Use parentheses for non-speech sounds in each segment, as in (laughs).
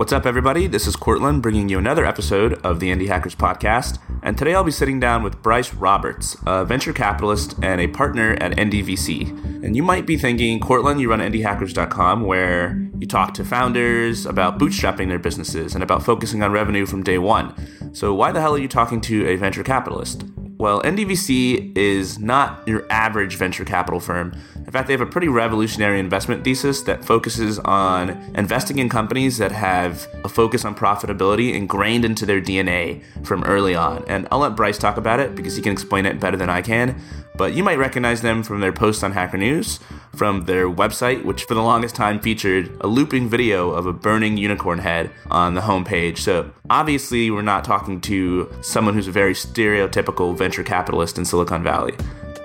What's up, everybody? This is Courtland bringing you another episode of the Indie Hackers Podcast. And today I'll be sitting down with Bryce Roberts, a venture capitalist and a partner at IndieVC. And you might be thinking, Courtland, you run indiehackers.com, where you talk to founders about bootstrapping their businesses and about focusing on revenue from day one. So, why the hell are you talking to a venture capitalist? Well, IndieVC is not your average venture capital firm. In fact, they have a pretty revolutionary investment thesis that focuses on investing in companies that have a focus on profitability ingrained into their DNA from early on. And I'll let Bryce talk about it because he can explain it better than I can. But you might recognize them from their posts on Hacker News, from their website, which for the longest time featured a looping video of a burning unicorn head on the homepage. So obviously, we're not talking to someone who's a very stereotypical venture capitalist in Silicon Valley.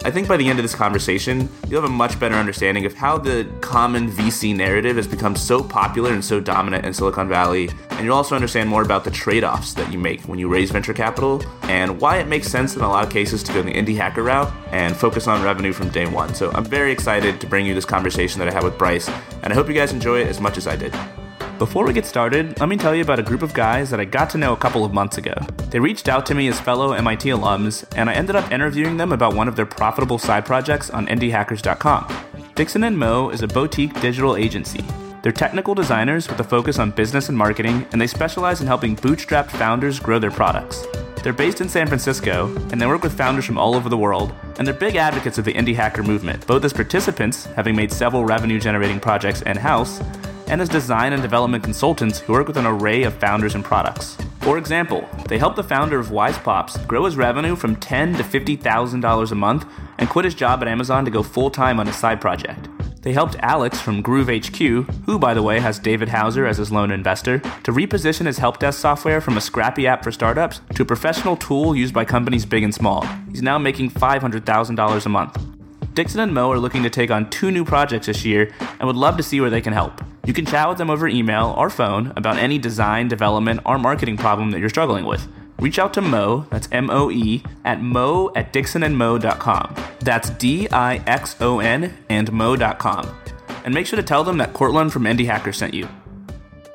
I think by the end of this conversation, you'll have a much better understanding of how the common VC narrative has become so popular and so dominant in Silicon Valley. And you'll also understand more about the trade offs that you make when you raise venture capital and why it makes sense in a lot of cases to go the indie hacker route and focus on revenue from day one. So I'm very excited to bring you this conversation that I had with Bryce, and I hope you guys enjoy it as much as I did. Before we get started, let me tell you about a group of guys that I got to know a couple of months ago. They reached out to me as fellow MIT alums, and I ended up interviewing them about one of their profitable side projects on indiehackers.com. Dixon and Moe is a boutique digital agency. They're technical designers with a focus on business and marketing, and they specialize in helping bootstrapped founders grow their products. They're based in San Francisco, and they work with founders from all over the world, and they're big advocates of the indie hacker movement, both as participants, having made several revenue generating projects in house, and as design and development consultants who work with an array of founders and products. For example, they helped the founder of WisePops grow his revenue from 10 to $50,000 a month and quit his job at Amazon to go full time on a side project. They helped Alex from Groove HQ, who, by the way, has David Hauser as his lone investor, to reposition his help desk software from a scrappy app for startups to a professional tool used by companies big and small. He's now making $500,000 a month. Dixon and Moe are looking to take on two new projects this year and would love to see where they can help. You can chat with them over email or phone about any design, development, or marketing problem that you're struggling with. Reach out to Moe, that's M O E, at moe at dixonandmoe.com. That's D I X O N and moe.com. And make sure to tell them that Courtland from Indie Hackers sent you.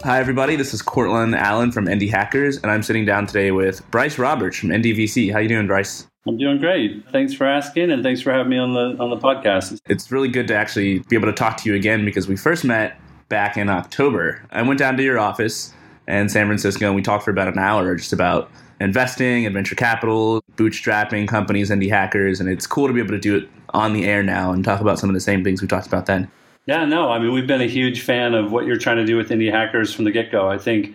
Hi, everybody. This is Courtland Allen from Indie Hackers, and I'm sitting down today with Bryce Roberts from IndieVC. How you doing, Bryce? I'm doing great. Thanks for asking, and thanks for having me on the on the podcast. It's really good to actually be able to talk to you again because we first met back in October. I went down to your office in San Francisco, and we talked for about an hour just about investing and venture capital, bootstrapping companies, indie hackers, and it's cool to be able to do it on the air now and talk about some of the same things we talked about then. Yeah, no, I mean we've been a huge fan of what you're trying to do with indie hackers from the get go. I think,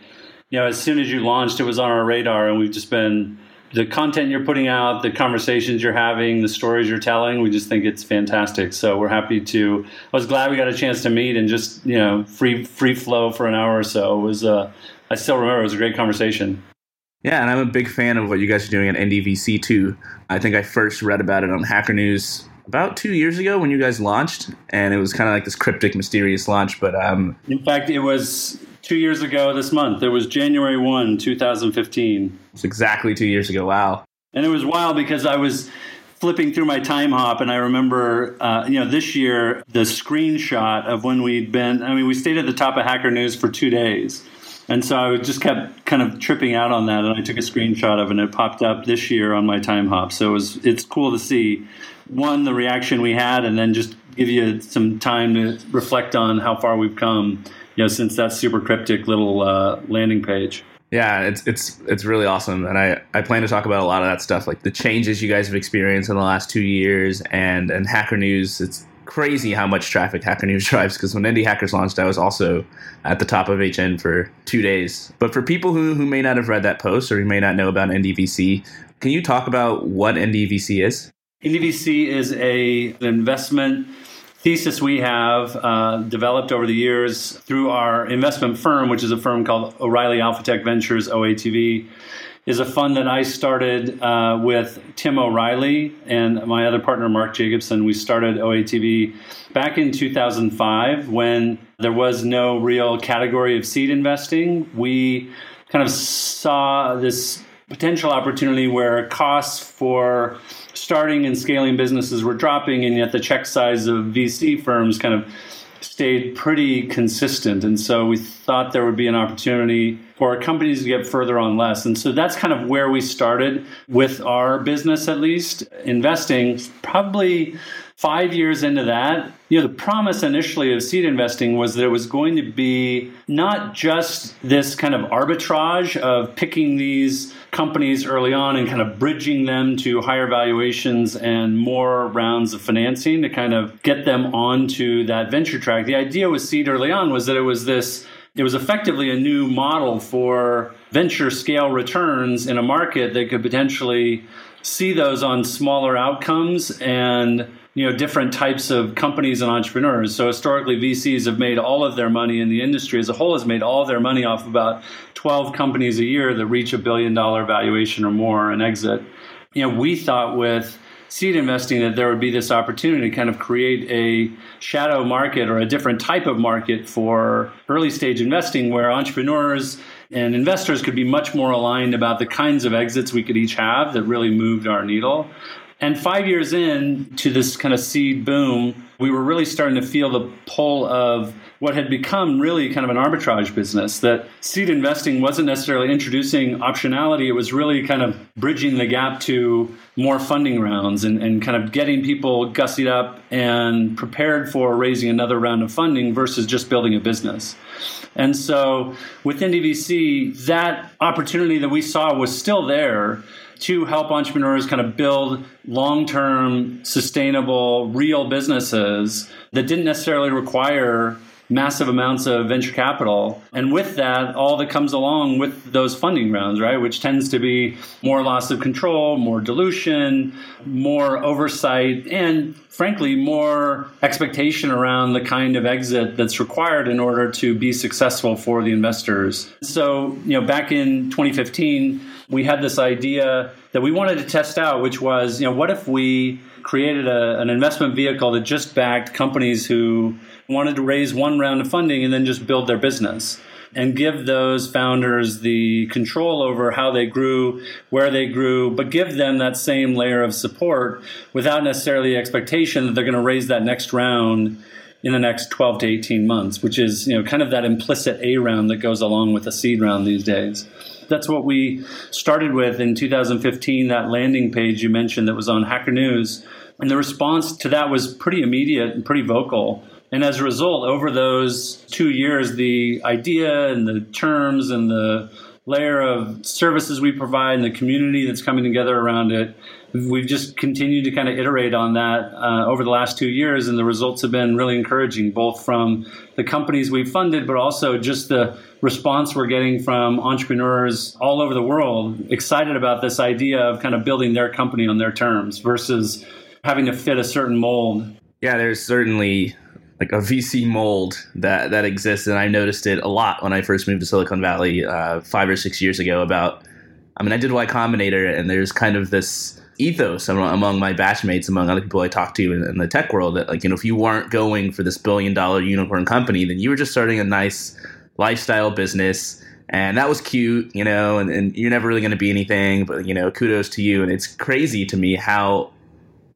you know, as soon as you launched, it was on our radar, and we've just been the content you're putting out, the conversations you're having, the stories you're telling. We just think it's fantastic. So we're happy to. I was glad we got a chance to meet and just you know free free flow for an hour or so. It was. Uh, I still remember it was a great conversation. Yeah, and I'm a big fan of what you guys are doing at IndieVC too. I think I first read about it on Hacker News about two years ago when you guys launched, and it was kind of like this cryptic, mysterious launch. But um, in fact, it was two years ago this month. It was January 1, 2015. It's exactly two years ago. Wow. And it was wild because I was flipping through my Timehop and I remember, uh, you know, this year, the screenshot of when we'd been, I mean, we stayed at the top of Hacker News for two days. And so I just kept kind of tripping out on that, and I took a screenshot of it, and it popped up this year on my Timehop. So it was, it's cool to see one the reaction we had, and then just give you some time to reflect on how far we've come, you know, since that super cryptic little uh, landing page. Yeah, it's it's it's really awesome, and I, I plan to talk about a lot of that stuff, like the changes you guys have experienced in the last two years, and and Hacker News. It's crazy how much traffic Hacker News (laughs) drives because when Indie Hackers launched, I was also at the top of HN for two days. But for people who, who may not have read that post or who may not know about IndieVC, can you talk about what IndieVC is? IndieVC is a an investment thesis we have uh, developed over the years through our investment firm, which is a firm called O'Reilly Alpha Tech Ventures (OATV) is a fund that I started uh, with Tim O'Reilly and my other partner, Mark Jacobson. We started OATV back in 2005 when there was no real category of seed investing. We kind of saw this potential opportunity where costs for starting and scaling businesses were dropping, and yet the check size of VC firms kind of stayed pretty consistent. And so we thought there would be an opportunity for companies to get further on less. And so that's kind of where we started with our business, at least, investing probably five years into that, you know, the promise initially of seed investing was that it was going to be not just this kind of arbitrage of picking these companies early on and kind of bridging them to higher valuations and more rounds of financing to kind of get them onto that venture track. The idea with seed early on was that it was this it was effectively a new model for venture scale returns in a market that could potentially see those on smaller outcomes and you know different types of companies and entrepreneurs. So historically, VCs have made all of their money, in the industry as a whole has made all their money off about 12 companies a year that reach a billion dollar valuation or more and exit. You know, we thought with seed investing that there would be this opportunity to kind of create a shadow market or a different type of market for early stage investing where entrepreneurs and investors could be much more aligned about the kinds of exits we could each have that really moved our needle. And five years in to this kind of seed boom, we were really starting to feel the pull of what had become really kind of an arbitrage business. That seed investing wasn't necessarily introducing optionality, it was really kind of bridging the gap to more funding rounds and, and kind of getting people gussied up and prepared for raising another round of funding versus just building a business. And so within IndieVC, that opportunity that we saw was still there to help entrepreneurs kind of build long term, sustainable, real businesses that didn't necessarily require massive amounts of venture capital. And with that, all that comes along with those funding rounds, right? Which tends to be more loss of control, more dilution, more oversight, and frankly, more expectation around the kind of exit that's required in order to be successful for the investors. So, you know, back in 2015, we had this idea that we wanted to test out, which was, you know, what if we created a, an investment vehicle that just backed companies who wanted to raise one round of funding and then just build their business and give those founders the control over how they grew, where they grew, but give them that same layer of support without necessarily the expectation that they're going to raise that next round in the next 12 to 18 months, which is, you know, kind of that implicit A round that goes along with a seed round these days that's what we started with in 2015. That landing page you mentioned that was on Hacker News, and the response to that was pretty immediate and pretty vocal. And as a result, over those two years, the idea and the terms and the layer of services we provide and the community that's coming together around it we've just continued to kind of iterate on that uh, over the last two years, and the results have been really encouraging, both from the companies we've funded, but also just the response we're getting from entrepreneurs all over the world excited about this idea of kind of building their company on their terms versus having to fit a certain mold. Yeah, there's certainly like a VC mold that that exists, and I noticed it a lot when I first moved to Silicon Valley uh, five or six years ago. About, I mean, I did Y Combinator, and there's kind of this ethos among my batchmates, among other people I talked to in, in, the tech world, that like you know, if you weren't going for this billion dollar unicorn company, then you were just starting a nice lifestyle business, and that was cute, you know, and, and you're never really going to be anything, but you know, kudos to you. And it's crazy to me how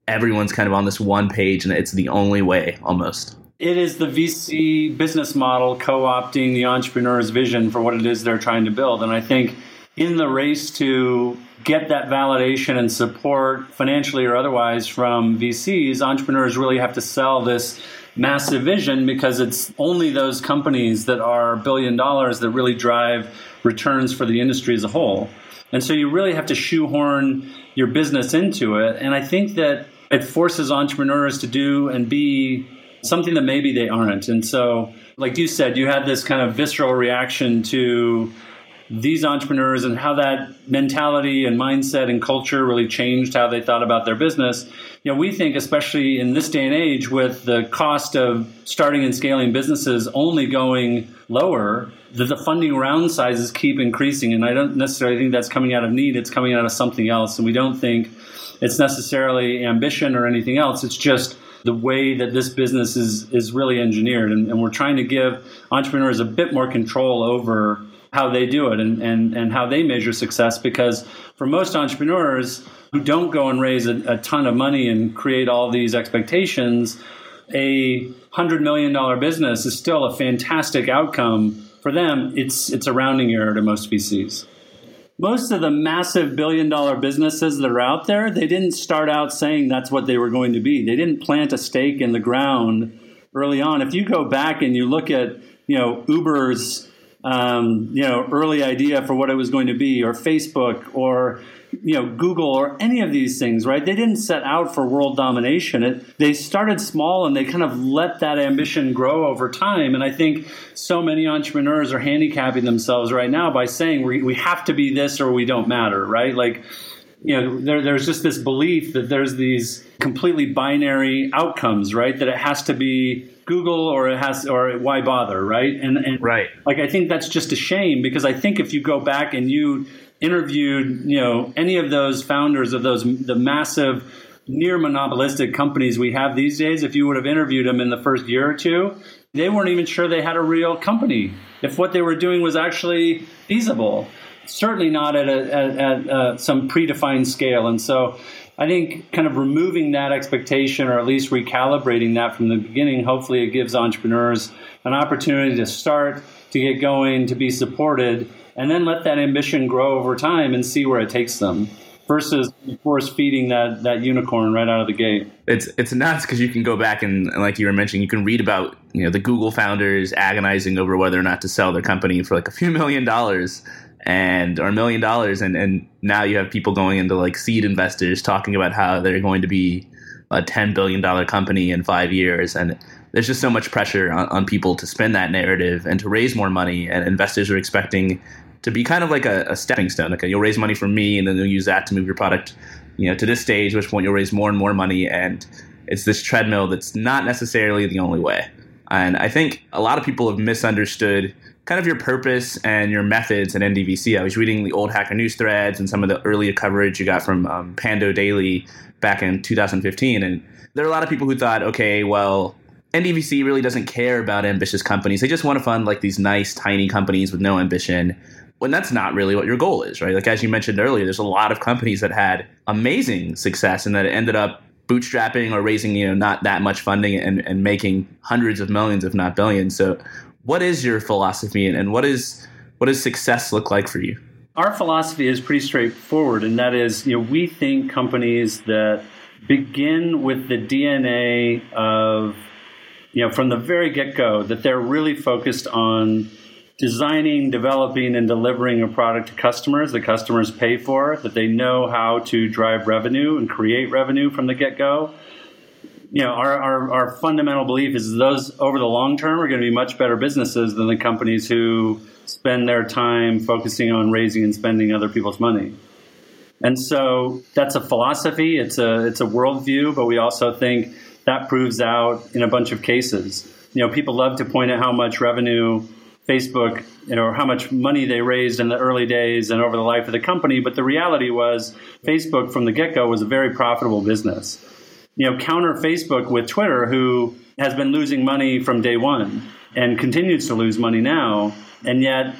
everyone's kind of on this one page, and it's the only way almost. It is the VC business model co opting the entrepreneur's vision for what it is they're trying to build. And I think in the race to get that validation and support financially or otherwise from VCs, entrepreneurs really have to sell this massive vision because it's only those companies that are billion dollars that really drive returns for the industry as a whole. And so you really have to shoehorn your business into it. And I think that it forces entrepreneurs to do and be something that maybe they aren't. And so, like you said, you had this kind of visceral reaction to these entrepreneurs and how that mentality and mindset and culture really changed how they thought about their business. You know, we think, especially in this day and age, with the cost of starting and scaling businesses only going lower, that the funding round sizes keep increasing. And I don't necessarily think that's coming out of need, it's coming out of something else. And we don't think it's necessarily ambition or anything else. It's just the way that this business is is really engineered. And, and we're trying to give entrepreneurs a bit more control over how they do it and, and, and how they measure success because for most entrepreneurs who don't go and raise a, a ton of money and create all these expectations, a hundred million dollar business is still a fantastic outcome for them. It's it's a rounding error to most VCs. Most of the massive billion dollar businesses that are out there, they didn't start out saying that's what they were going to be. They didn't plant a stake in the ground early on. If you go back and you look at you know Uber's um, you know early idea for what it was going to be, or Facebook, or you know Google, or any of these things, right? They didn't set out for world domination. It, they started small and they kind of let that ambition grow over time. And I think so many entrepreneurs are handicapping themselves right now by saying we, we have to be this or we don't matter, right? Like you know, there, there's just this belief that there's these completely binary outcomes, right? That it has to be Google or it has or why bother, right? And, and right, like I think that's just a shame because I think if you go back and you interviewed, you know, any of those founders of those the massive near monopolistic companies we have these days, if you would have interviewed them in the first year or two, they weren't even sure they had a real company. If what they were doing was actually feasible certainly not at, a, at, at uh, some predefined scale. And so I think kind of removing that expectation or at least recalibrating that from the beginning, hopefully it gives entrepreneurs an opportunity to start, to get going, to be supported, and then let that ambition grow over time and see where it takes them versus force feeding that that unicorn right out of the gate. It's it's nuts because you can go back and, like you were mentioning, you can read about you know the Google founders agonizing over whether or not to sell their company for like a few million dollars, and or a million dollars and and now you have people going into like seed investors talking about how they're going to be a 10 billion dollar company in 5 years and there's just so much pressure on, on people to spin that narrative and to raise more money and investors are expecting to be kind of like a, a stepping stone like you'll raise money from me and then you'll use that to move your product you know to this stage which point you'll raise more and more money and it's this treadmill that's not necessarily the only way and i think a lot of people have misunderstood kind of your purpose and your methods at IndieVC. I was reading the old Hacker News threads and some of the earlier coverage you got from um, Pando Daily back in 2015. And there are a lot of people who thought, okay, well, IndieVC really doesn't care about ambitious companies. They just want to fund like these nice, tiny companies with no ambition. When that's not really what your goal is, right? Like as you mentioned earlier, there's a lot of companies that had amazing success and that ended up bootstrapping or raising, you know, not that much funding and, and making hundreds of millions, if not billions. So what is your philosophy and and what is what does success look like for you? Our philosophy is pretty straightforward, and that is, you know, we think companies that begin with the DNA of, you know, from the very get go, that they're really focused on designing, developing, and delivering a product to customers that customers pay for, that they know how to drive revenue and create revenue from the get go, you know, our, our, our fundamental belief is those over the long term are going to be much better businesses than the companies who spend their time focusing on raising and spending other people's money. And so that's a philosophy. It's a it's a worldview, but we also think that proves out in a bunch of cases. You know, people love to point at how much revenue Facebook, you know, how much money they raised in the early days and over the life of the company. But the reality was, Facebook from the get go was a very profitable business. You know, counter Facebook with Twitter, who has been losing money from day one and continues to lose money now, and yet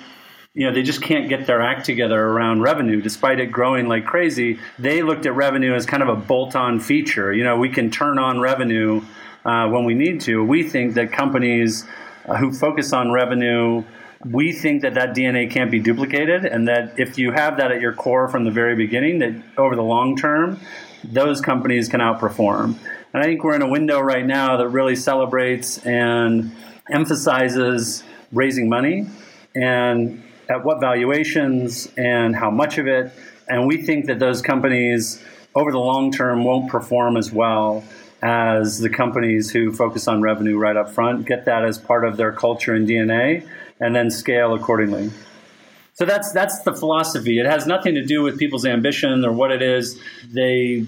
you know they just can't get their act together around revenue despite it growing like crazy. They looked at revenue as kind of a bolt-on feature. You know we can turn on revenue uh, when we need to. We think that companies Uh, who focus on revenue we think that that dna can't be duplicated and that if you have that at your core from the very beginning that over the long term those companies can outperform. And I think we're in a window right now that really celebrates and emphasizes raising money and at what valuations and how much of it. And we think that those companies over the long term won't perform as well as the companies who focus on revenue right up front, get that as part of their culture and DNA, and then scale accordingly. So that's that's the philosophy. It has nothing to do with people's ambition or what it is they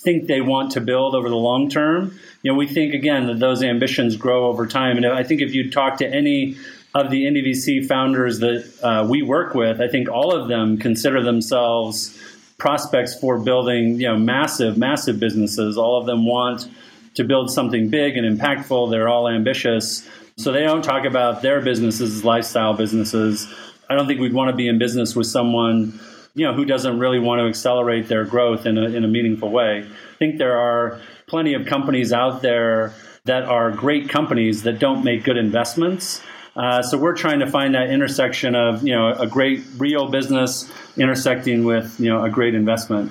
think they want to build over the long term. You know, we think again that those ambitions grow over time, and I think if you talk to any of the IndieVC founders that uh, we work with, I think all of them consider themselves prospects for building you know massive, massive businesses. All of them want to build something big and impactful. They're all ambitious. So they don't talk about their businesses as lifestyle businesses I don't think we'd want to be in business with someone you know who doesn't really want to accelerate their growth in a, in a meaningful way. I think there are plenty of companies out there that are great companies that don't make good investments. Uh, so we're trying to find that intersection of you know a great real business intersecting with you know a great investment,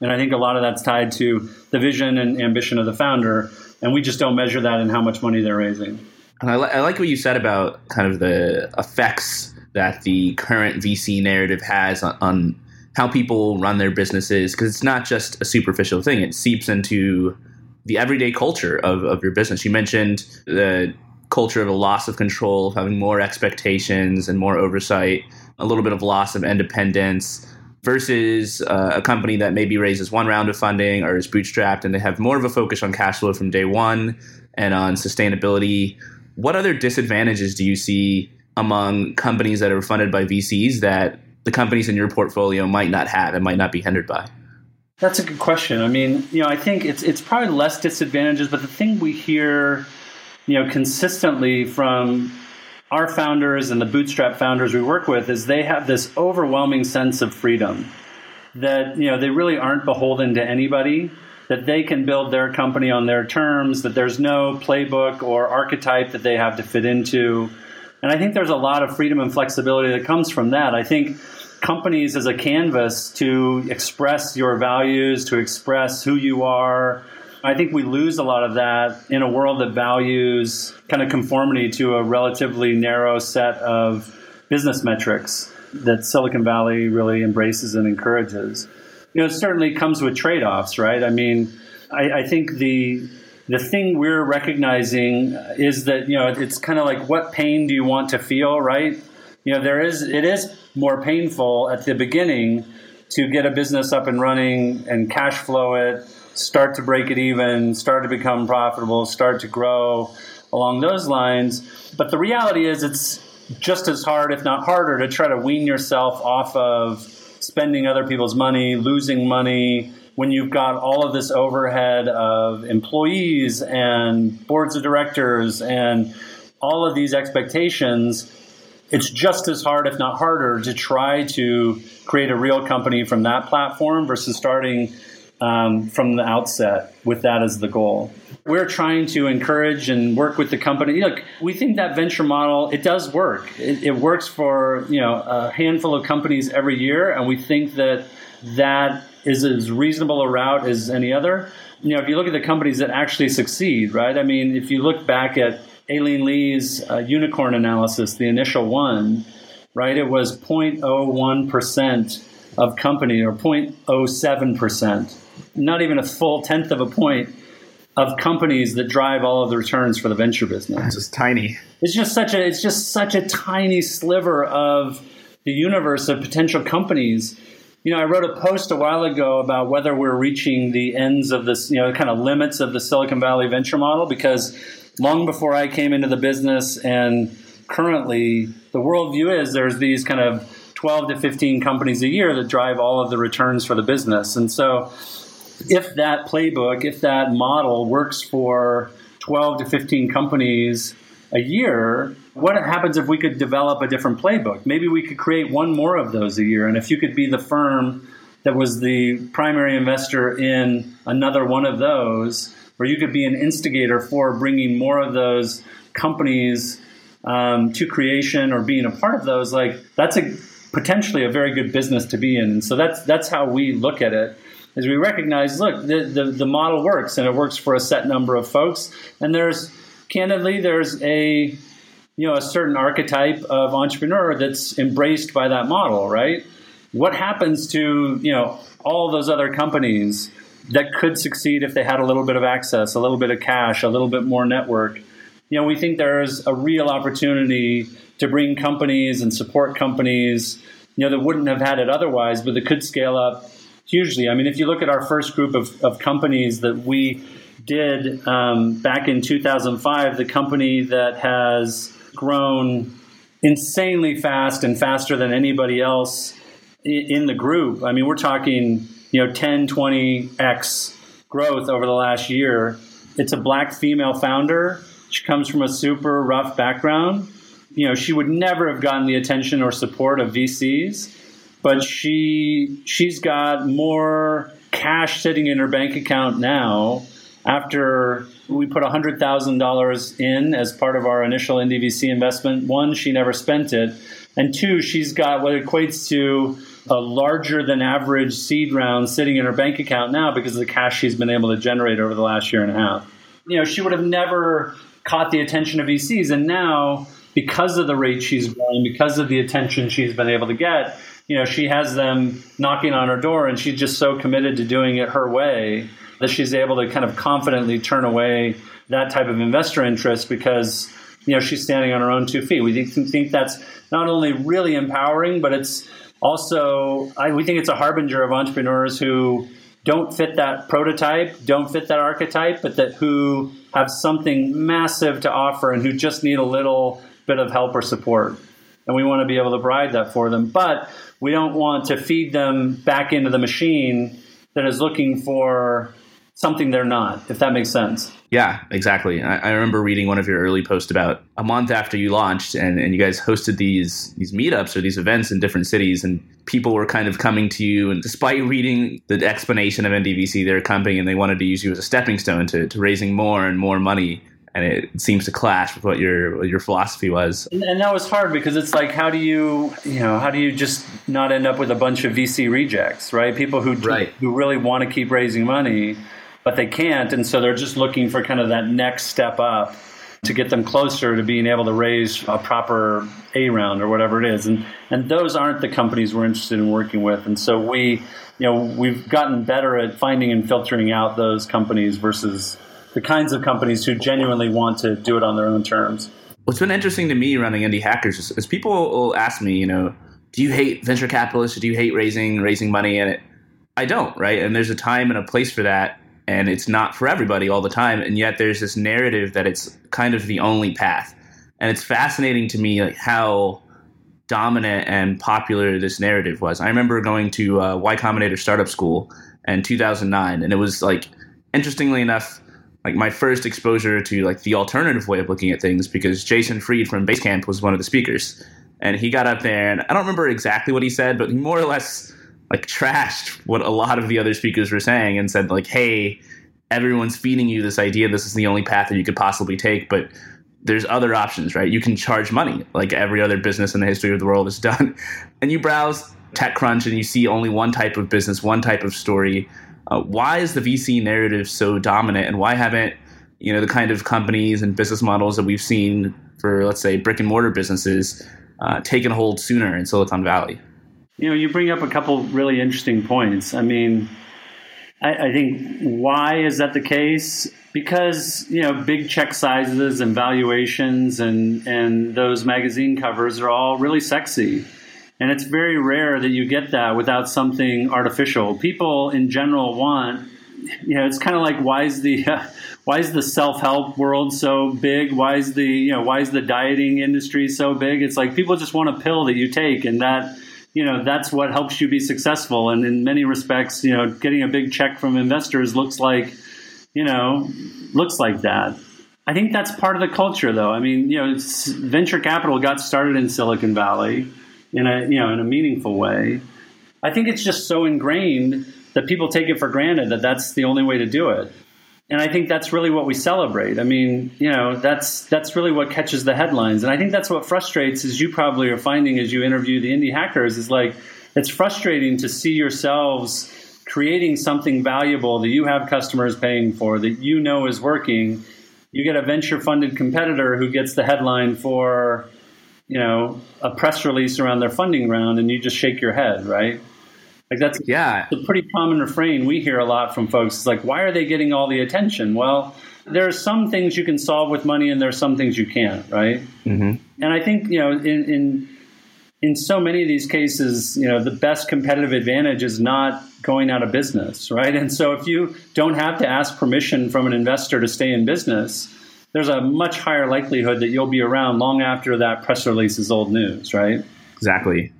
and I think a lot of that's tied to the vision and ambition of the founder, and we just don't measure that in how much money they're raising. And I, li- I like what you said about kind of the effects that the current VC narrative has on, on how people run their businesses because it's not just a superficial thing; it seeps into the everyday culture of, of your business. You mentioned the culture of a loss of control, having more expectations and more oversight, a little bit of loss of independence versus uh, a company that maybe raises one round of funding or is bootstrapped and they have more of a focus on cash flow from day one and on sustainability. What other disadvantages do you see among companies that are funded by VCs that the companies in your portfolio might not have and might not be hindered by? That's a good question. I mean, you know, I think it's it's probably less disadvantages, but the thing we hear, you know, consistently from our founders and the bootstrap founders we work with is they have this overwhelming sense of freedom that you know they really aren't beholden to anybody that they can build their company on their terms that there's no playbook or archetype that they have to fit into and I think there's a lot of freedom and flexibility that comes from that. I think companies as a canvas to express your values, to express who you are. I think we lose a lot of that in a world that values kind of conformity to a relatively narrow set of business metrics that Silicon Valley really embraces and encourages. You know, it certainly comes with trade offs, right? I mean, I, I think the the thing we're recognizing is that you know it's kind of like what pain do you want to feel right you know there is it is more painful at the beginning to get a business up and running and cash flow it start to break it even start to become profitable start to grow along those lines. But the reality is it's just as hard if not harder to try to wean yourself off of spending other people's money losing money when you've got all of this overhead of employees and boards of directors and all of these expectations, it's just as hard, if not harder, to try to create a real company from that platform versus starting um, from the outset with that as the goal. We're trying to encourage and work with the company. Look, we think that venture model it does work. It, it works for you know a handful of companies every year, and we think that that is as reasonable a route as any other. You know, if you look at the companies that actually succeed, right? I mean, if you look back at Aileen Lee's uh, unicorn analysis, the initial one, right? It was 0.01% of company or 0.07%, not even a full tenth of a point of companies that drive all of the returns for the venture business. It's just tiny. It's just such a it's just such a tiny sliver of the universe of potential companies you know, I wrote a post a while ago about whether we're reaching the ends of this, you know, kind of limits of the Silicon Valley venture model because long before I came into the business and currently the worldview is there's these kind of 12 to 15 companies a year that drive all of the returns for the business. And so if that playbook, if that model works for 12 to 15 companies a year, what happens if we could develop a different playbook? Maybe we could create one more of those a year. And if you could be the firm that was the primary investor in another one of those, or you could be an instigator for bringing more of those companies um, to creation or being a part of those, like that's a potentially a very good business to be in. And so that's that's how we look at it. Is we recognize, look, the, the, the model works and it works for a set number of folks. And there's candidly, there's a you know a certain archetype of entrepreneur that's embraced by that model, right? What happens to you know all those other companies that could succeed if they had a little bit of access, a little bit of cash, a little bit more network? You know, we think there's a real opportunity to bring companies and support companies, you know, that wouldn't have had it otherwise, but that could scale up hugely. I mean, if you look at our first group of, of companies that we did um, back in 2005, the company that has grown insanely fast and faster than anybody else in the group. I mean, we're talking, you know, 10, 20x growth over the last year. It's a black female founder. She comes from a super rough background. you know, she would never have gotten the attention or support of VCs, but she she's got more cash sitting in her bank account now after we put $100,000 in as part of our initial IndieVC investment. One, she never spent it. And two, she's got what equates to a larger than average seed round sitting in her bank account now because of the cash she's been able to generate over the last year and a half. You know, she would have never caught the attention of VCs. And now, because of the rate she's growing, because of the attention she's been able to get, you know, she has them knocking on her door and she's just so committed to doing it her way that she's able to kind of confidently turn away that type of investor interest because you know she's standing on her own two feet. We think that's not only really empowering, but it's also I, we think it's a harbinger of entrepreneurs who don't fit that prototype, don't fit that archetype, but that who have something massive to offer and who just need a little bit of help or support. And we want to be able to provide that for them. But we don't want to feed them back into the machine that is looking for something they're not, if that makes sense. Yeah, exactly. I, I, remember reading one of your early posts about a month after you launched, and, and you guys hosted these these meetups or these events in different cities, and people were kind of coming to you, and despite reading the explanation of IndieVC, they're coming and they wanted to use you as a stepping stone to, to raising more and more money. And it seems to clash with what your what your philosophy was. And, and that was hard because it's like, how do you, you know, how do you just not end up with a bunch of VC rejects, right? People who right. who really want to keep raising money but they can't. And so they're just looking for kind of that next step up to get them closer to being able to raise a proper A round or whatever it is. And and those aren't the companies we're interested in working with. And so we, you know, we've gotten better at finding and filtering out those companies versus the kinds of companies who genuinely want to do it on their own terms. What's been interesting to me running Indie Hackers is, is people will ask me, you know, do you hate venture capitalists? Or do you hate raising raising money? And it, I don't, right? And there's a time and a place for that and it's not for everybody all the time and yet there's this narrative that it's kind of the only path and it's fascinating to me like how dominant and popular this narrative was i remember going to uh, y combinator startup school in 2009 and it was like interestingly enough like my first exposure to like the alternative way of looking at things because jason fried from basecamp was one of the speakers and he got up there and i don't remember exactly what he said but he more or less like trashed what a lot of the other speakers were saying and said like, "Hey, everyone's feeding you this idea. This is the only path that you could possibly take, but." There's other options, right? You can charge money, like every other business in the history of the world has done. And you browse TechCrunch and you see only one type of business, one type of story. Uh, why is the VC narrative so dominant, and why haven't you know the kind of companies and business models that we've seen for, let's say, brick and mortar businesses uh, taken hold sooner in Silicon Valley? You know, you bring up a couple really interesting points. I mean, I, I think why is that the case? Because you know, big check sizes and valuations and and those magazine covers are all really sexy. And it's very rare that you get that without something artificial. People in general want, you know, it's kind of like why is the uh, (laughs) why is the self help world so big? Why is the you know why is the dieting industry so big? It's like people just want a pill that you take, and that you know that's what helps you be successful and in many respects you know getting a big check from investors looks like you know looks like that i think that's part of the culture though i mean you know venture capital got started in silicon valley in a you know in a meaningful way i think it's just so ingrained that people take it for granted that that's the only way to do it and I think that's really what we celebrate. I mean, you know, that's that's really what catches the headlines, and I think that's what frustrates. As you probably are finding as you interview the indie hackers, is like it's frustrating to see yourselves creating something valuable that you have customers paying for that you know is working. You get a venture funded competitor who gets the headline for, you know, a press release around their funding round, and you just shake your head, right? Like that's yeah, a pretty common refrain we hear a lot from folks. It's like, why are they getting all the attention? Well, there are some things you can solve with money, and there are some things you can't, right? Mm-hmm. And I think you know, in, in in so many of these cases, you know, the best competitive advantage is not going out of business, right? And so if you don't have to ask permission from an investor to stay in business, there's a much higher likelihood that you'll be around long after that press release is old news, right? Exactly.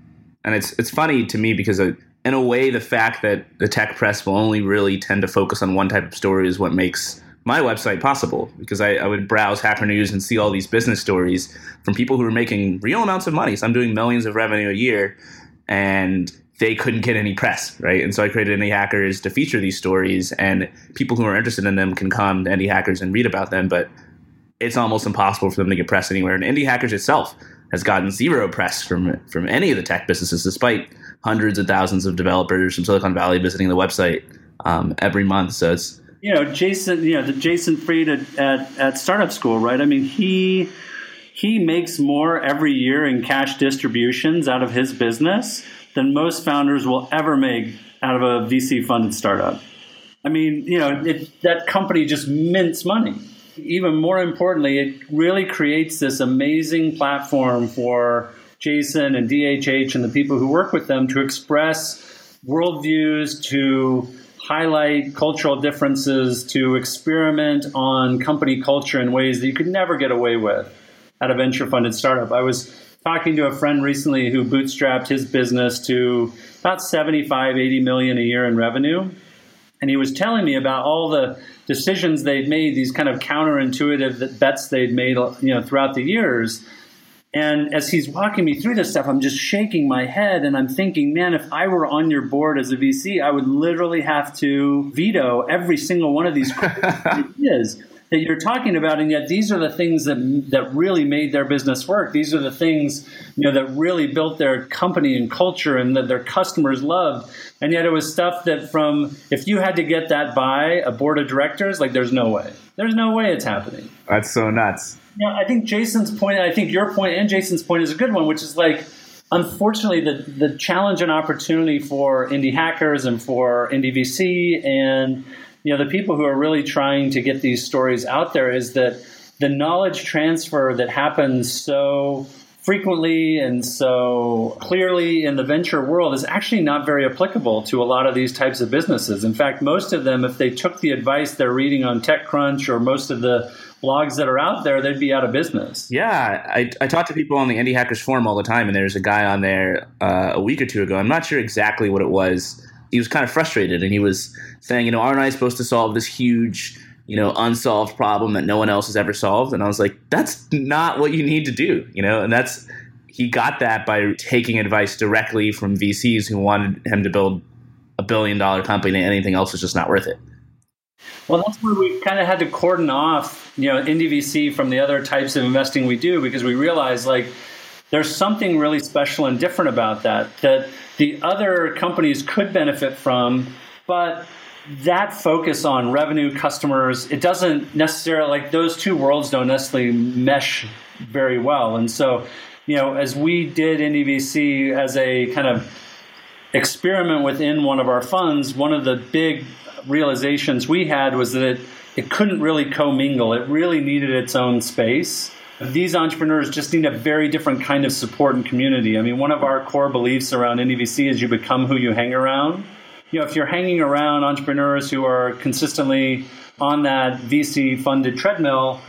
And it's it's funny to me because uh, in a way, the fact that the tech press will only really tend to focus on one type of story is what makes my website possible because I, I, would browse Hacker News and see all these business stories from people who are making real amounts of money. So I'm doing millions of revenue a year, and they couldn't get any press, right? And so I created Indie Hackers to feature these stories, and people who are interested in them can come to Indie Hackers and read about them. But it's almost impossible for them to get press anywhere. And Indie Hackers itself has gotten zero press from from any of the tech businesses, despite hundreds of thousands of developers from Silicon Valley visiting the website um, every month. So it's you know Jason, you know the Jason Fried at, at, at Startup School, right? I mean he he makes more every year in cash distributions out of his business than most founders will ever make out of a VC funded startup. I mean, you know, it, that company just mints money even more importantly, it really creates this amazing platform for Jason and DHH and the people who work with them to express worldviews, to highlight cultural differences, to experiment on company culture in ways that you could never get away with at a venture funded startup. I was talking to a friend recently who bootstrapped his business to about 75, 80 million a year in revenue. And he was telling me about all the decisions they'd made, these kind of counterintuitive bets they'd made, you know, throughout the years. And as he's walking me through this stuff, I'm just shaking my head and I'm thinking, man, if I were on your board as a VC, I would literally have to veto every single one of these (laughs) ideas that you're talking about, and yet these are the things that that really made their business work. These are the things you know that really built their company and culture, and that their customers loved. And yet it was stuff that from if you had to get that by a board of directors, like there's no way, there's no way it's happening. That's so nuts. Yeah, I think Jason's point, I think your point, and Jason's point is a good one, which is like unfortunately, the, the challenge and opportunity for indie hackers and for indie VC and you know the people who are really trying to get these stories out there is that the knowledge transfer that happens so frequently and so clearly in the venture world is actually not very applicable to a lot of these types of businesses. In fact, most of them, if they took the advice they're reading on TechCrunch or most of the blogs that are out there, they'd be out of business. Yeah, I, I talk to people on the Indie Hackers Forum all the time, and there's a guy on there uh, a week or two ago. I'm not sure exactly what it was he was kind of frustrated and he was saying, you know, aren't I supposed to solve this huge, you know, unsolved problem that no one else has ever solved? And I was like, that's not what you need to do, you know, and that's he got that by taking advice directly from VCs who wanted him to build a billion dollar company and anything else was just not worth it. Well, that's where we kind of had to cordon off, you know, indie VC from the other types of investing we do because we realized like there's something really special and different about that that the other companies could benefit from, but that focus on revenue customers, it doesn't necessarily like those two worlds don't necessarily mesh very well. And so, you know, as we did IndieVC as a kind of experiment within one of our funds, one of the big realizations we had was that it, it couldn't really commingle. It really needed its own space these entrepreneurs just need a very different kind of support and community. I mean, one of our core beliefs around IndieVC is you become who you hang around. You know, if you're hanging around entrepreneurs who are consistently on that VC funded treadmill,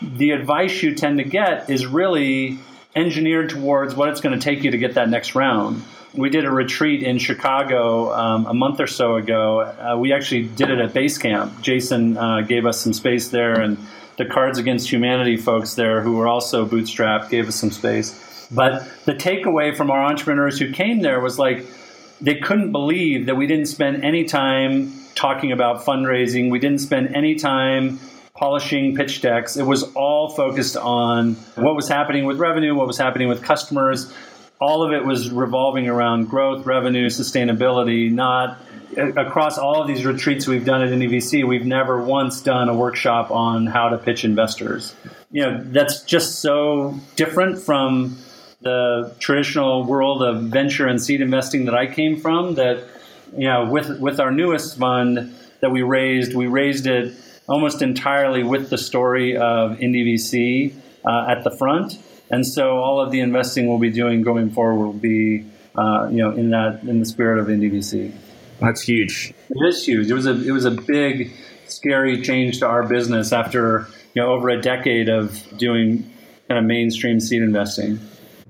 the advice you tend to get is really engineered towards what it's going to take you to get that next round. We did a retreat in Chicago um, a month or so ago. Uh, we actually did it at Basecamp. Jason uh, gave us some space there and the Cards Against Humanity folks there who were also bootstrapped gave us some space. But the takeaway from our entrepreneurs who came there was like they couldn't believe that we didn't spend any time talking about fundraising. We didn't spend any time polishing pitch decks. It was all focused on what was happening with revenue, what was happening with customers. All of it was revolving around growth, revenue, sustainability, not across all of these retreats we've done at IndieVC, we've never once done a workshop on how to pitch investors. You know, that's just so different from the traditional world of venture and seed investing that I came from. That you know, with with our newest fund that we raised, we raised it almost entirely with the story of IndieVC uh, at the front, and so all of the investing we'll be doing going forward will be, uh, you know, in that in the spirit of IndieVC. That's huge. It is huge. It was a it was a big, scary change to our business after you know over a decade of doing kind of mainstream seed investing.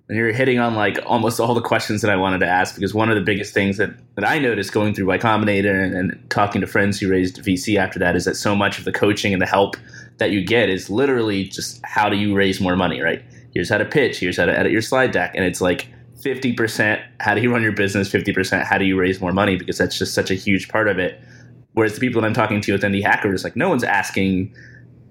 and you're hitting on like almost all the questions that I wanted to ask because one of the biggest things that, that I noticed going through Y Combinator and, and talking to friends who raised VC after that is that so much of the coaching and the help that you get is literally just how do you raise more money, right? Here's how to pitch, here's how to edit your slide deck. And it's like 50% how do you run your business, 50% how do you raise more money because that's just such a huge part of it. Whereas the people that I'm talking to with Indie Hackers, like no one's asking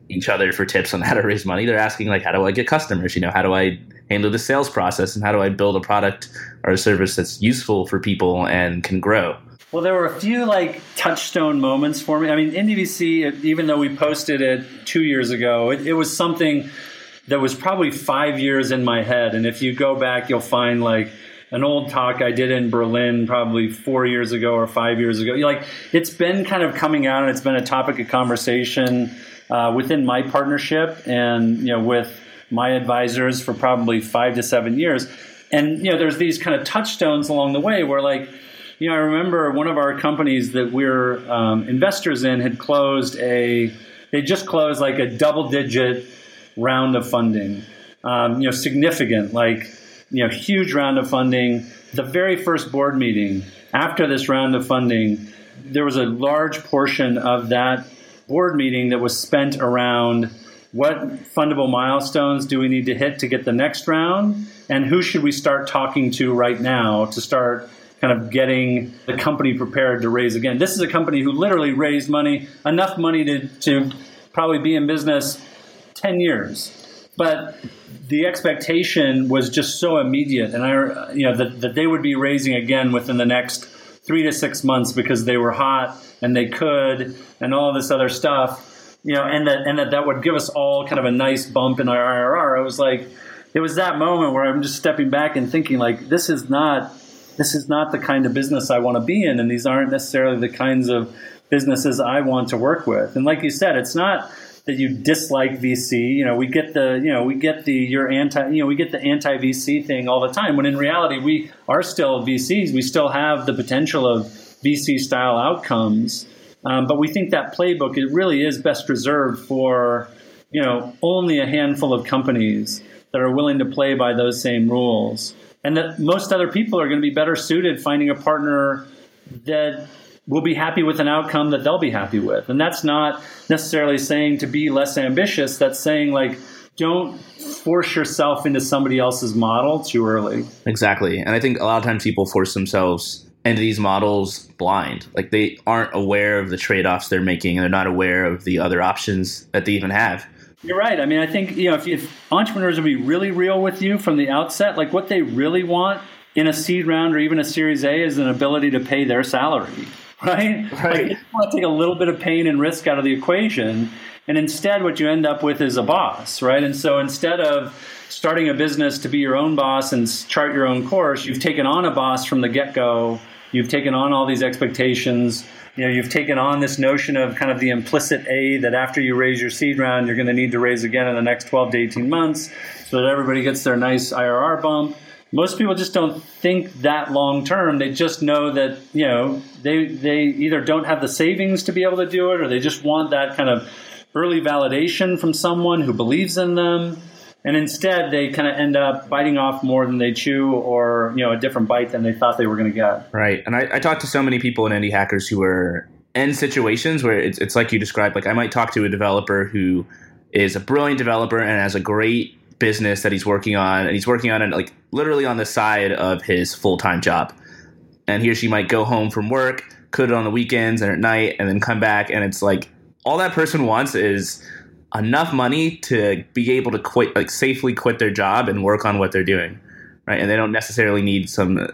each other for tips on how to raise money. They're asking like, how do I get customers? You know, how do I handle the sales process and how do I build a product or a service that's useful for people and can grow? Well, there were a few like touchstone moments for me. I mean, IndieVC, even though we posted it two years ago, it, it was something that was probably five years in my head. And if you go back, you'll find like an old talk I did in Berlin probably four years ago or five years ago. Like it's been kind of coming out and it's been a topic of conversation uh, within my partnership and you know with my advisors for probably five to seven years. And you know, there's these kind of touchstones along the way where like, you know, I remember one of our companies that we're um, investors in had closed a, they just closed like a double digit round of funding, um, you know, significant, like, you know, huge round of funding. The very first board meeting after this round of funding, there was a large portion of that board meeting that was spent around what fundable milestones do we need to hit to get the next round? And who should we start talking to right now to start kind of getting the company prepared to raise again? This is a company who literally raised money enough money to, to probably be in business 10 years but the expectation was just so immediate and i you know that, that they would be raising again within the next three to six months because they were hot and they could and all this other stuff you know, and that and that that would give us all kind of a nice bump in our IRR. I was like, it was that moment where I'm just stepping back and thinking like, this is not this is not the kind of business I want to be in, and these aren't necessarily the kinds of businesses I want to work with. And like you said, it's not that you dislike VC. You know, we get the you know we get the you're anti you know we get the anti VC thing all the time. When in reality, we are still VCs. We still have the potential of VC style outcomes. Um, but we think that playbook it really is best reserved for you know only a handful of companies that are willing to play by those same rules, and that most other people are going to be better suited finding a partner that will be happy with an outcome that they'll be happy with. And that's not necessarily saying to be less ambitious. That's saying like don't force yourself into somebody else's model too early. Exactly. And I think a lot of times people force themselves into these models blind. Like they aren't aware of the trade offs they're making and they're not aware of the other options that they even have. You're right. I mean, I think you know if, if entrepreneurs would be really real with you from the outset, like what they really want in a seed round or even a Series A is an ability to pay their salary, right? (laughs) Right. Like, want to take a little bit of pain and risk out of the equation, and instead, what you end up with is a boss, right? And so instead of starting a business to be your own boss and chart your own course, you've taken on a boss from the get go You've taken on all these expectations. You know, you've taken on this notion of kind of the implicit A that after you raise your seed round, you're going to need to raise again in the next 12 to 18 months so that everybody gets their nice IRR bump. Most people just don't think that long term. They just know that, you know, they, they either don't have the savings to be able to do it or they just want that kind of early validation from someone who believes in them. And instead they kind of end up biting off more than they chew or you know a different bite than they thought they were going to get. Right. And I, I talked to so many people in indie hackers who are in situations where it's, it's like you described like i might talk to a developer who is a brilliant developer and has a great business that he's working on and he's working on it like literally on the side of his full-time job and he or she might go home from work could it on the weekends and at night and then come back and it's like all that person wants is enough money to be able to quit, like safely quit their job and work on what they're doing, right? And they don't necessarily need some uh,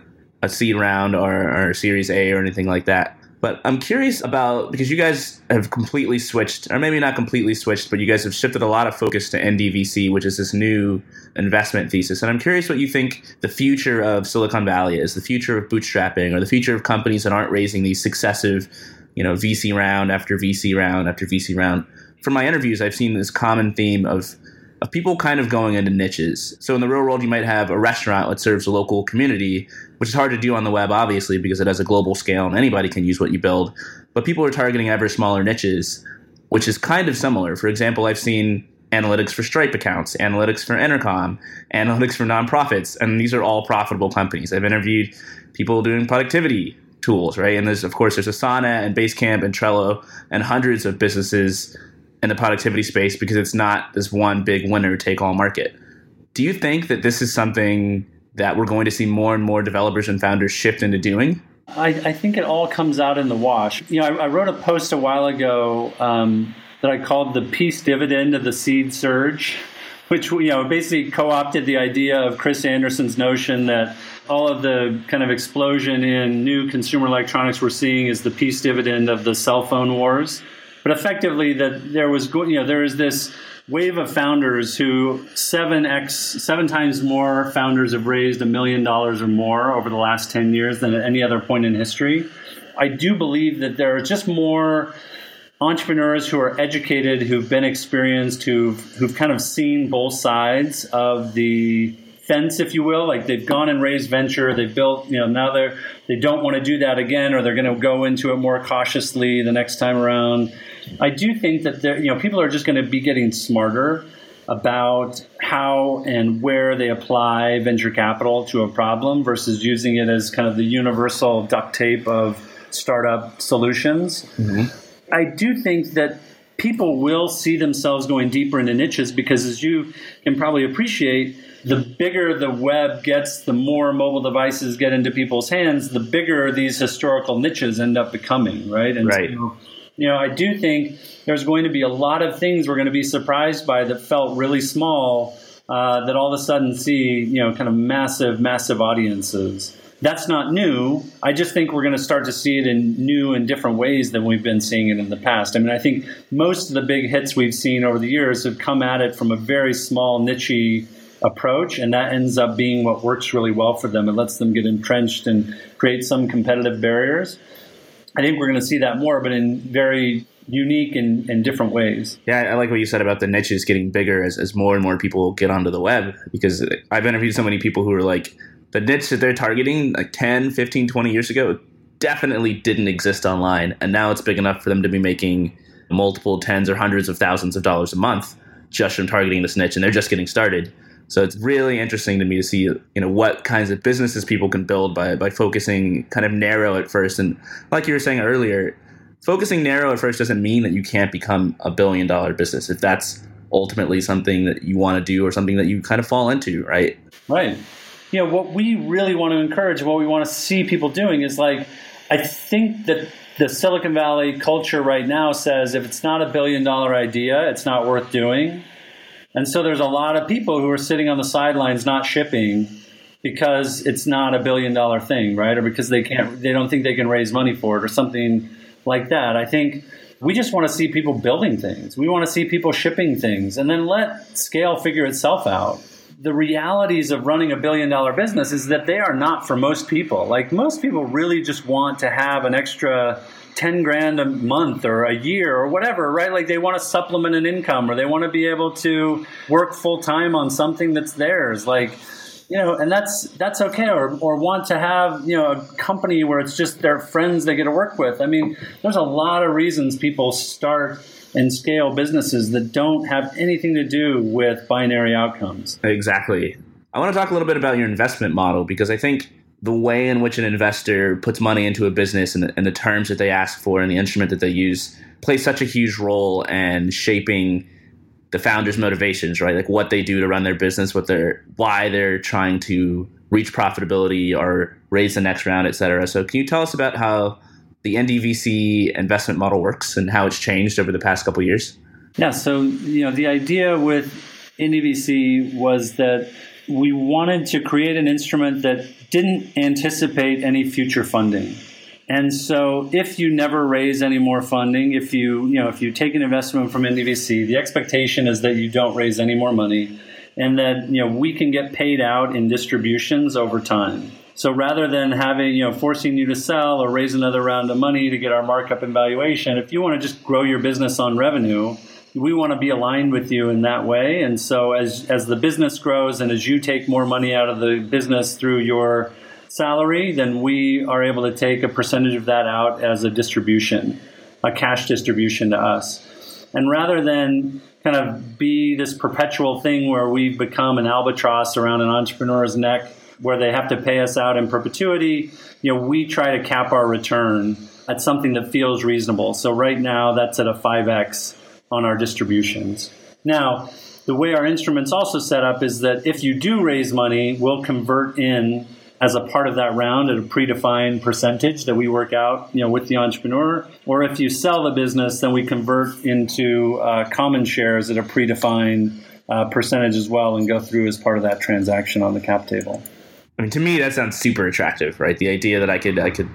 a seed round or, or Series A or anything like that. But I'm curious about because you guys have completely switched, or maybe not completely switched, but you guys have shifted a lot of focus to IndieVC, which is this new investment thesis. And I'm curious what you think the future of Silicon Valley is, the future of bootstrapping, or the future of companies that aren't raising these successive, you know, VC round after VC round after VC round from my interviews, I've seen this common theme of of people kind of going into niches. So in the real world, you might have a restaurant that serves a local community, which is hard to do on the web, obviously, because it has a global scale and anybody can use what you build. But people are targeting ever smaller niches, which is kind of similar. For example, I've seen analytics for Stripe accounts, analytics for Intercom, analytics for nonprofits, and these are all profitable companies. I've interviewed people doing productivity tools, right? And there's of course there's Asana and Basecamp and Trello and hundreds of businesses in the productivity space because it's not this one big winner take all market. Do you think that this is something that we're going to see more and more developers and founders shift into doing? I, I think it all comes out in the wash. You know, I, I wrote a post a while ago um, that I called the peace dividend of the seed surge, which you know basically co-opted the idea of Chris Anderson's notion that all of the kind of explosion in new consumer electronics we're seeing is the peace dividend of the cell phone wars. But effectively, that there was you know there is this wave of founders who seven x seven times more founders have raised a million dollars or more over the last 10 years than at any other point in history. I do believe that there are just more entrepreneurs who are educated who've been experienced who've who've kind of seen both sides of the fence if you will. Like they've gone and raised venture they've built you know now they're they don't want to do that again or they're going to go into it more cautiously the next time around I do think that there, you know, people are just going to be getting smarter about how and where they apply venture capital to a problem versus using it as kind of the universal duct tape of startup solutions. Mm-hmm. I do think that people will see themselves going deeper into niches because, as you can probably appreciate, the bigger the web gets, the more mobile devices get into people's hands, the bigger these historical niches end up becoming, right? And right. So, you know, I do think there's going to be a lot of things we're going to be surprised by that felt really small uh, that all of a sudden see, you know, kind of massive, massive audiences. That's not new. I just think we're going to start to see it in new and different ways than we've been seeing it in the past. I mean, I think most of the big hits we've seen over the years have come at it from a very small, nichey approach, and that ends up being what works really well for them. It lets them get entrenched and create some competitive barriers. I think we're going to see that more, but in very unique and, and different ways. Yeah, I like what you said about the niches getting bigger as, as more and more people get onto the web because I've interviewed so many people who are like, the niche that they're targeting like 10, 15, 20 years ago definitely didn't exist online. And now it's big enough for them to be making multiple tens or hundreds of thousands of dollars a month just from targeting this niche. And they're just getting started. So it's really interesting to me to see, you know, what kinds of businesses people can build by by focusing kind of narrow at first. And like you were saying earlier, focusing narrow at first doesn't mean that you can't become a billion dollar business if that's ultimately something that you want to do or something that you kind of fall into, right? Right. You know, what we really want to encourage, what we want to see people doing is like, I think that the Silicon Valley culture right now says if it's not a billion dollar idea, it's not worth doing. And so there's a lot of people who are sitting on the sidelines not shipping because it's not a billion dollar thing, right? Or because they can't, they don't think they can raise money for it or something like that. I think we just want to see people building things. We want to see people shipping things and then let scale figure itself out. The realities of running a billion dollar business is that they are not for most people. Like most people really just want to have an extra 10 grand a month or a year or whatever, right? Like they want to supplement an income or they want to be able to work full time on something that's theirs. Like, you know, and that's that's okay. Or, or want to have, you know, a company where it's just their friends they get to work with. I mean, there's a lot of reasons people start and scale businesses that don't have anything to do with binary outcomes. Exactly. I want to talk a little bit about your investment model because I think the way in which an investor puts money into a business and the, and the terms that they ask for and the instrument that they use plays such a huge role in shaping the founder's motivations, right? Like what they do to run their business, what they're why they're trying to reach profitability or raise the next round, et cetera. So can you tell us about how the IndieVC investment model works and how it's changed over the past couple years? Yeah, so you know the idea with IndieVC was that we wanted to create an instrument that didn't anticipate any future funding. And so if you never raise any more funding, if you, you know, if you take an investment from IndieVC, the expectation is that you don't raise any more money and that, you know, we can get paid out in distributions over time. So rather than having, you know, forcing you to sell or raise another round of money to get our markup and valuation, if you want to just grow your business on revenue, we want to be aligned with you in that way. And so as as the business grows and as you take more money out of the business through your salary, then we are able to take a percentage of that out as a distribution, a cash distribution to us. And rather than kind of be this perpetual thing where we've become an albatross around an entrepreneur's neck where they have to pay us out in perpetuity. You know, we try to cap our return at something that feels reasonable. So right now, that's at a 5x on our distributions. Now, the way our instrument's also set up is that if you do raise money, we'll convert in as a part of that round at a predefined percentage that we work out, you know, with the entrepreneur. Or if you sell the business, then we convert into uh, common shares at a predefined uh, percentage as well and go through as part of that transaction on the cap table. I mean, to me, that sounds super attractive, right? The idea that I could I could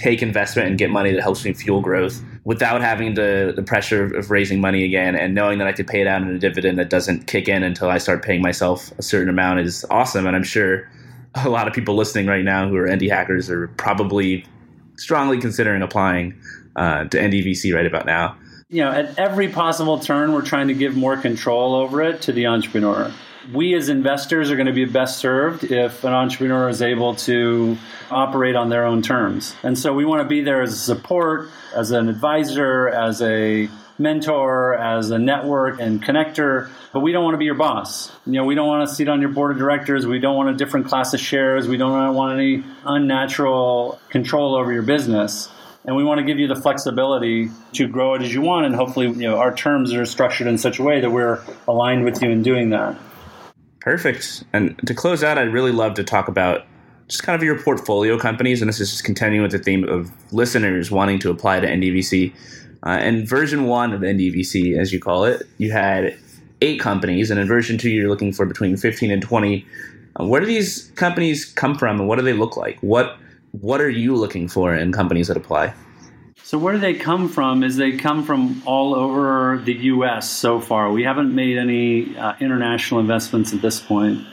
take investment and get money that helps me fuel growth without having the, the pressure of raising money again and knowing that I could pay it out in a dividend that doesn't kick in until I start paying myself a certain amount is awesome. And I'm sure a lot of people listening right now who are Indie hackers are probably strongly considering applying uh, to IndieVC right about now. You know, at every possible turn, we're trying to give more control over it to the entrepreneur. We as investors are going to be best served if an entrepreneur is able to operate on their own terms. And so we want to be there as a support, as an advisor, as a mentor, as a network and connector, but we don't want to be your boss. You know, we don't want to sit on your board of directors. We don't want a different class of shares. We don't want any unnatural control over your business. And we want to give you the flexibility to grow it as you want. And hopefully, you know, our terms are structured in such a way that we're aligned with you in doing that. Perfect. And to close out, I'd really love to talk about just kind of your portfolio companies. And this is just continuing with the theme of listeners wanting to apply to IndieVC. Uh, in version one of IndieVC, as you call it, you had eight companies, and in version two, you're looking for between 15 and 20. Uh, where do these companies come from, and what do they look like? What What are you looking for in companies that apply? So where do they come from? Is they come from all over the U.S. so far. We haven't made any uh, international investments at this point.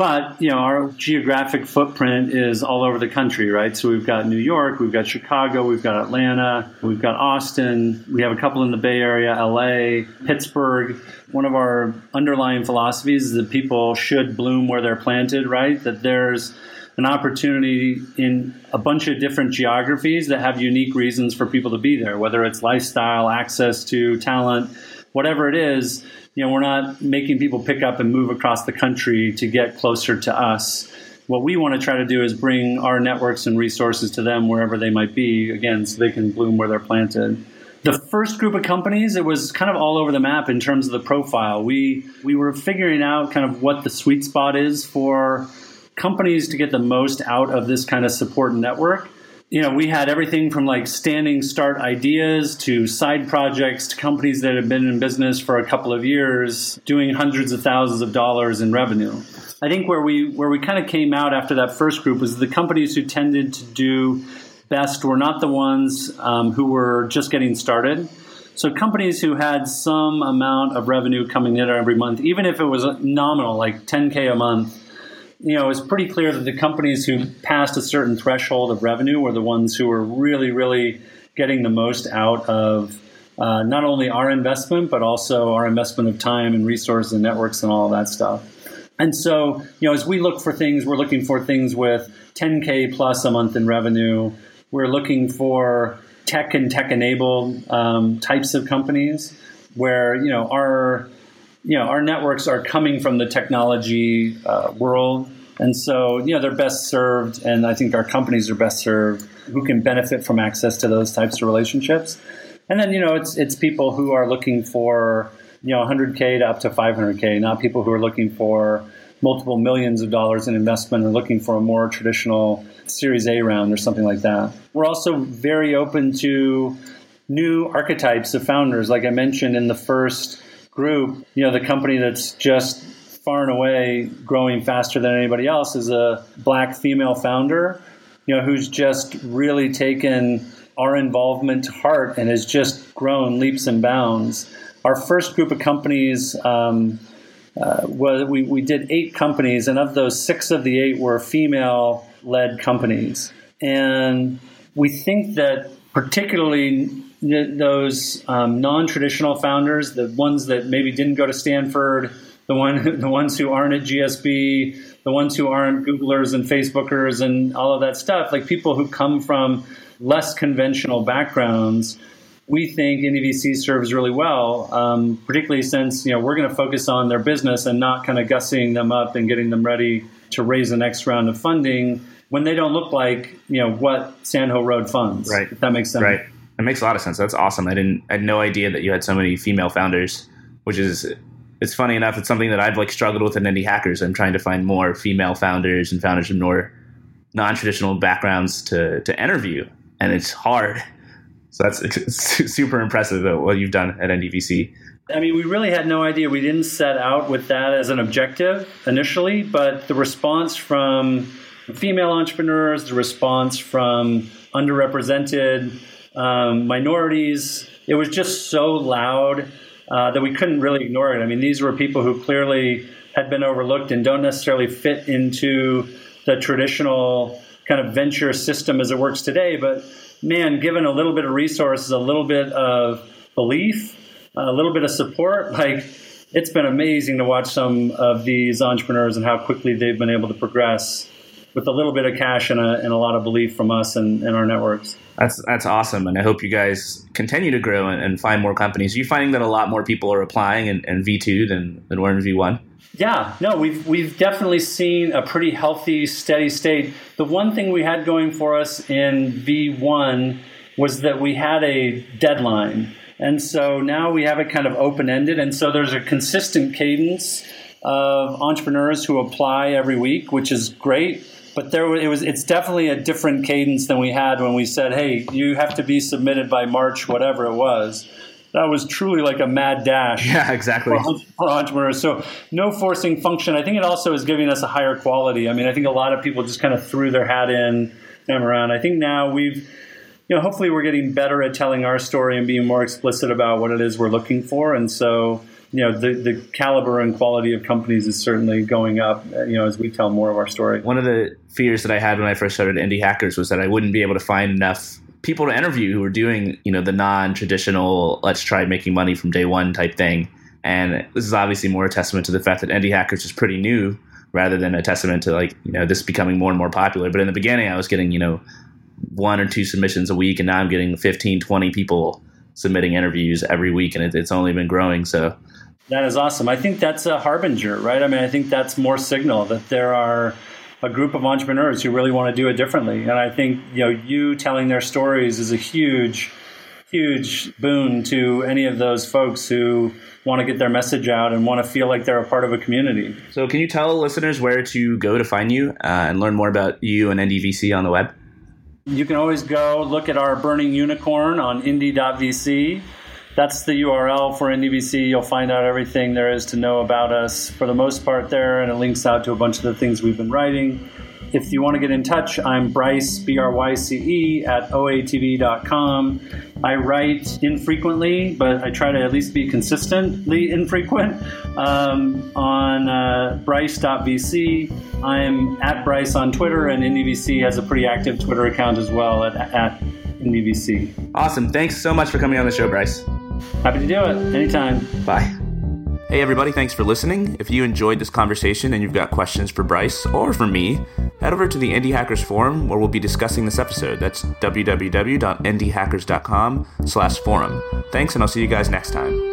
But you know, our geographic footprint is all over the country, right? So we've got New York, we've got Chicago, we've got Atlanta, we've got Austin, we have a couple in the Bay Area, LA, Pittsburgh. One of our underlying philosophies is that people should bloom where they're planted, right? That there's an opportunity in a bunch of different geographies that have unique reasons for people to be there, whether it's lifestyle, access to talent, whatever it is you know, we're not making people pick up and move across the country to get closer to us. What we want to try to do is bring our networks and resources to them wherever they might be, again, so they can bloom where they're planted. The first group of companies, it was kind of all over the map in terms of the profile. We we were figuring out kind of what the sweet spot is for companies to get the most out of this kind of support network you know, we had everything from like standing start ideas to side projects to companies that have been in business for a couple of years doing hundreds of thousands of dollars in revenue. I think where we where we kind of came out after that first group was the companies who tended to do best were not the ones um, who were just getting started. So companies who had some amount of revenue coming in every month, even if it was nominal, like 10k a month, you know, it's pretty clear that the companies who passed a certain threshold of revenue were the ones who were really, really getting the most out of uh, not only our investment, but also our investment of time and resources and networks and all that stuff. And so, you know, as we look for things, we're looking for things with 10K plus a month in revenue. We're looking for tech and tech enabled um, types of companies where, you know, our you know, our networks are coming from the technology uh, world. And so, you know, they're best served, and I think our companies are best served who can benefit from access to those types of relationships. And then, you know, it's it's people who are looking for, you know, 100K to up to 500K, not people who are looking for multiple millions of dollars in investment or looking for a more traditional Series A round or something like that. We're also very open to new archetypes of founders. Like I mentioned in the first group, you know, the company that's just far and away growing faster than anybody else is a black female founder, you know, who's just really taken our involvement to heart and has just grown leaps and bounds. Our first group of companies um, uh, we, we did eight companies, and of those, six of the eight were female led companies. And we think that particularly those um, non-traditional founders, the ones that maybe didn't go to Stanford, the one, (laughs) the ones who aren't at GSB, the ones who aren't Googlers and Facebookers and all of that stuff, like people who come from less conventional backgrounds, we think IndieVC serves really well, um, particularly since you know we're going to focus on their business and not kind of gussying them up and getting them ready to raise the next round of funding when they don't look like you know what Sand Hill Road funds. Right. If that makes sense. Right. It makes a lot of sense. That's awesome. I didn't. I had no idea that you had so many female founders, which is. It's funny enough. It's something that I've like struggled with in Indie Hackers. I'm trying to find more female founders and founders from more non-traditional backgrounds to to interview, and it's hard. So that's super impressive what you've done at IndieVC. I mean, we really had no idea. We didn't set out with that as an objective initially, but the response from female entrepreneurs, the response from underrepresented um, minorities, it was just so loud uh, that we couldn't really ignore it. I mean, these were people who clearly had been overlooked and don't necessarily fit into the traditional kind of venture system as it works today, but man, given a little bit of resources, a little bit of belief, a little bit of support, (laughs) like it's been amazing to watch some of these entrepreneurs and how quickly they've been able to progress with a little bit of cash and a, and a lot of belief from us and, and, our networks. That's that's awesome, and I hope you guys continue to grow and, and find more companies. Are you finding that a lot more people are applying in, in V two than than were in V one? Yeah, no, we've we've definitely seen a pretty healthy, steady state. The one thing we had going for us in V1 was that we had a deadline. And so now we have it kind of open ended. And so there's a consistent cadence of entrepreneurs who apply every week, which is great. But there it was it's definitely a different cadence than we had when we said, hey, you have to be submitted by March, whatever it was that was truly like a mad dash. Yeah, exactly. For, for, entrepreneurs. So no forcing function. I think it also is giving us a higher quality. I mean, I think a lot of people just kind of threw their hat in, and around. I think now we've, you know, hopefully we're getting better at telling our story and being more explicit about what it is we're looking for. And so, you know, the, the caliber and quality of companies is certainly going up, uh, you know, as we tell more of our story. One of the fears that I had when I first started Indie Hackers was that I wouldn't be able to find enough people to interview who were doing, you know, the non-traditional let's try making money from day one type thing. And this is obviously more a testament to the fact that Indie Hackers is pretty new rather than a testament to like, you know, this becoming more and more popular. But in the beginning I was getting, you know, one or two submissions a week and now I'm getting 15, 20 people submitting interviews every week and it, it's only been growing. So that is awesome. I think that's a harbinger, right? I mean, I think that's more signal that there are a group of entrepreneurs who really want to do it differently. And I think you know you telling their stories is a huge, huge boon to any of those folks who want to get their message out and want to feel like they're a part of a community. So, can you tell listeners where to go to find you uh, and learn more about you and IndieVC on the web? You can always go look at our burning unicorn on indie.vc that's the URL for IndieVC. You'll find out everything there is to know about us for the most part there, and it links out to a bunch of the things we've been writing. If you want to get in touch, I'm Bryce, B R Y C E, at oatv.com. I write infrequently, but I try to at least be consistently infrequent um, on uh, bryce.vc. I'm at Bryce on Twitter, and IndieVC has a pretty active Twitter account as well at, at IndieVC. Awesome. Thanks so much for coming on the show, Bryce. Happy to do it. Anytime. Bye. Hey, everybody, thanks for listening. If you enjoyed this conversation and you've got questions for Bryce or for me, head over to the Indie Hackers forum where we'll be discussing this episode. That's www.indiehackers.com slash forum. Thanks, and I'll see you guys next time.